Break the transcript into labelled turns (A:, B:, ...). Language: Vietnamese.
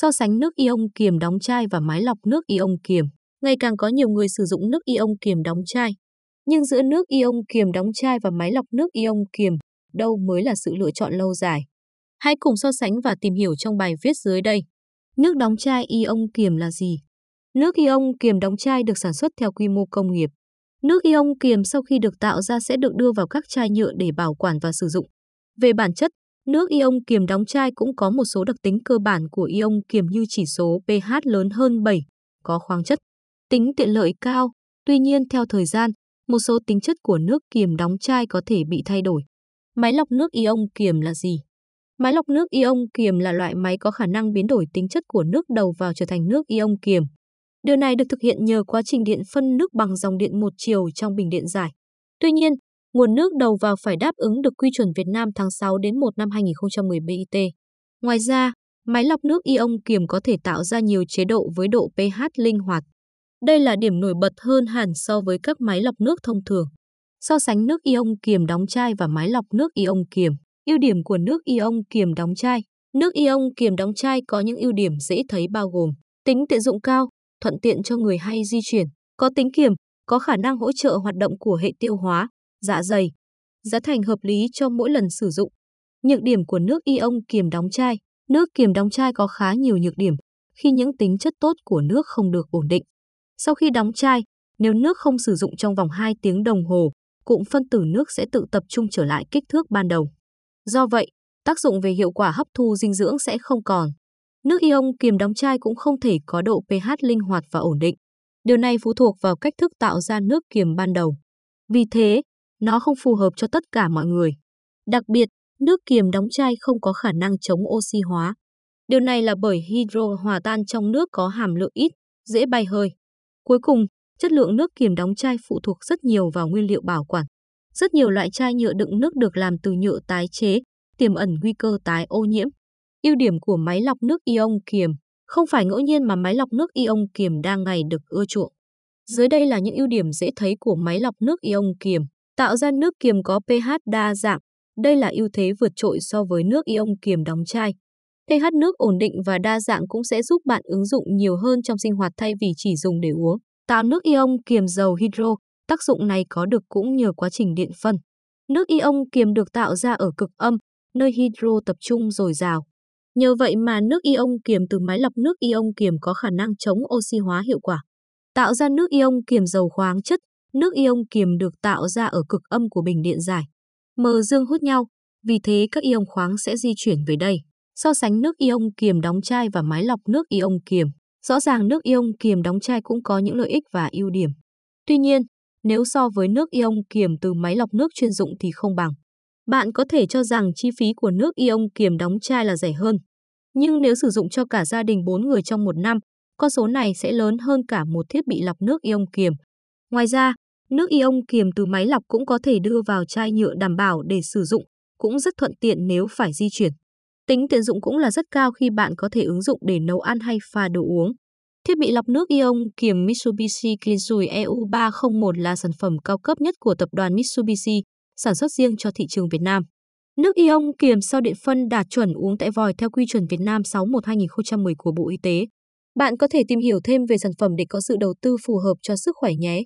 A: So sánh nước ion kiềm đóng chai và máy lọc nước ion kiềm, ngày càng có nhiều người sử dụng nước ion kiềm đóng chai. Nhưng giữa nước ion kiềm đóng chai và máy lọc nước ion kiềm, đâu mới là sự lựa chọn lâu dài? Hãy cùng so sánh và tìm hiểu trong bài viết dưới đây. Nước đóng chai ion kiềm là gì? Nước ion kiềm đóng chai được sản xuất theo quy mô công nghiệp. Nước ion kiềm sau khi được tạo ra sẽ được đưa vào các chai nhựa để bảo quản và sử dụng. Về bản chất, nước ion kiềm đóng chai cũng có một số đặc tính cơ bản của ion kiềm như chỉ số pH lớn hơn 7, có khoáng chất, tính tiện lợi cao. Tuy nhiên theo thời gian, một số tính chất của nước kiềm đóng chai có thể bị thay đổi. Máy lọc nước ion kiềm là gì? Máy lọc nước ion kiềm là loại máy có khả năng biến đổi tính chất của nước đầu vào trở thành nước ion kiềm. Điều này được thực hiện nhờ quá trình điện phân nước bằng dòng điện một chiều trong bình điện giải. Tuy nhiên, nguồn nước đầu vào phải đáp ứng được quy chuẩn Việt Nam tháng 6 đến 1 năm 2010 BIT. Ngoài ra, máy lọc nước ion kiềm có thể tạo ra nhiều chế độ với độ pH linh hoạt. Đây là điểm nổi bật hơn hẳn so với các máy lọc nước thông thường. So sánh nước ion kiềm đóng chai và máy lọc nước ion kiềm. Ưu điểm của nước ion kiềm đóng chai. Nước ion kiềm đóng chai có những ưu điểm dễ thấy bao gồm tính tiện dụng cao, thuận tiện cho người hay di chuyển, có tính kiềm, có khả năng hỗ trợ hoạt động của hệ tiêu hóa, dạ dày. Giá thành hợp lý cho mỗi lần sử dụng. Nhược điểm của nước ion kiềm đóng chai. Nước kiềm đóng chai có khá nhiều nhược điểm khi những tính chất tốt của nước không được ổn định. Sau khi đóng chai, nếu nước không sử dụng trong vòng 2 tiếng đồng hồ, cụm phân tử nước sẽ tự tập trung trở lại kích thước ban đầu. Do vậy, tác dụng về hiệu quả hấp thu dinh dưỡng sẽ không còn. Nước ion kiềm đóng chai cũng không thể có độ pH linh hoạt và ổn định. Điều này phụ thuộc vào cách thức tạo ra nước kiềm ban đầu. Vì thế, nó không phù hợp cho tất cả mọi người. Đặc biệt, nước kiềm đóng chai không có khả năng chống oxy hóa. Điều này là bởi hydro hòa tan trong nước có hàm lượng ít, dễ bay hơi. Cuối cùng, chất lượng nước kiềm đóng chai phụ thuộc rất nhiều vào nguyên liệu bảo quản. Rất nhiều loại chai nhựa đựng nước được làm từ nhựa tái chế, tiềm ẩn nguy cơ tái ô nhiễm. Ưu điểm của máy lọc nước ion kiềm không phải ngẫu nhiên mà máy lọc nước ion kiềm đang ngày được ưa chuộng. Dưới đây là những ưu điểm dễ thấy của máy lọc nước ion kiềm. Tạo ra nước kiềm có pH đa dạng. Đây là ưu thế vượt trội so với nước ion kiềm đóng chai. pH nước ổn định và đa dạng cũng sẽ giúp bạn ứng dụng nhiều hơn trong sinh hoạt thay vì chỉ dùng để uống. Tạo nước ion kiềm dầu hydro, tác dụng này có được cũng nhờ quá trình điện phân. Nước ion kiềm được tạo ra ở cực âm, nơi hydro tập trung dồi dào. Nhờ vậy mà nước ion kiềm từ máy lọc nước ion kiềm có khả năng chống oxy hóa hiệu quả. Tạo ra nước ion kiềm dầu khoáng chất, nước ion kiềm được tạo ra ở cực âm của bình điện giải. Mờ dương hút nhau, vì thế các ion khoáng sẽ di chuyển về đây. So sánh nước ion kiềm đóng chai và máy lọc nước ion kiềm, rõ ràng nước ion kiềm đóng chai cũng có những lợi ích và ưu điểm. Tuy nhiên, nếu so với nước ion kiềm từ máy lọc nước chuyên dụng thì không bằng. Bạn có thể cho rằng chi phí của nước ion kiềm đóng chai là rẻ hơn. Nhưng nếu sử dụng cho cả gia đình 4 người trong một năm, con số này sẽ lớn hơn cả một thiết bị lọc nước ion kiềm. Ngoài ra, nước ion kiềm từ máy lọc cũng có thể đưa vào chai nhựa đảm bảo để sử dụng, cũng rất thuận tiện nếu phải di chuyển. Tính tiện dụng cũng là rất cao khi bạn có thể ứng dụng để nấu ăn hay pha đồ uống. Thiết bị lọc nước ion kiềm Mitsubishi Kinsui EU301 là sản phẩm cao cấp nhất của tập đoàn Mitsubishi, sản xuất riêng cho thị trường Việt Nam. Nước ion kiềm sau điện phân đạt chuẩn uống tại vòi theo quy chuẩn Việt Nam 61-2010 của Bộ Y tế. Bạn có thể tìm hiểu thêm về sản phẩm để có sự đầu tư phù hợp cho sức khỏe nhé.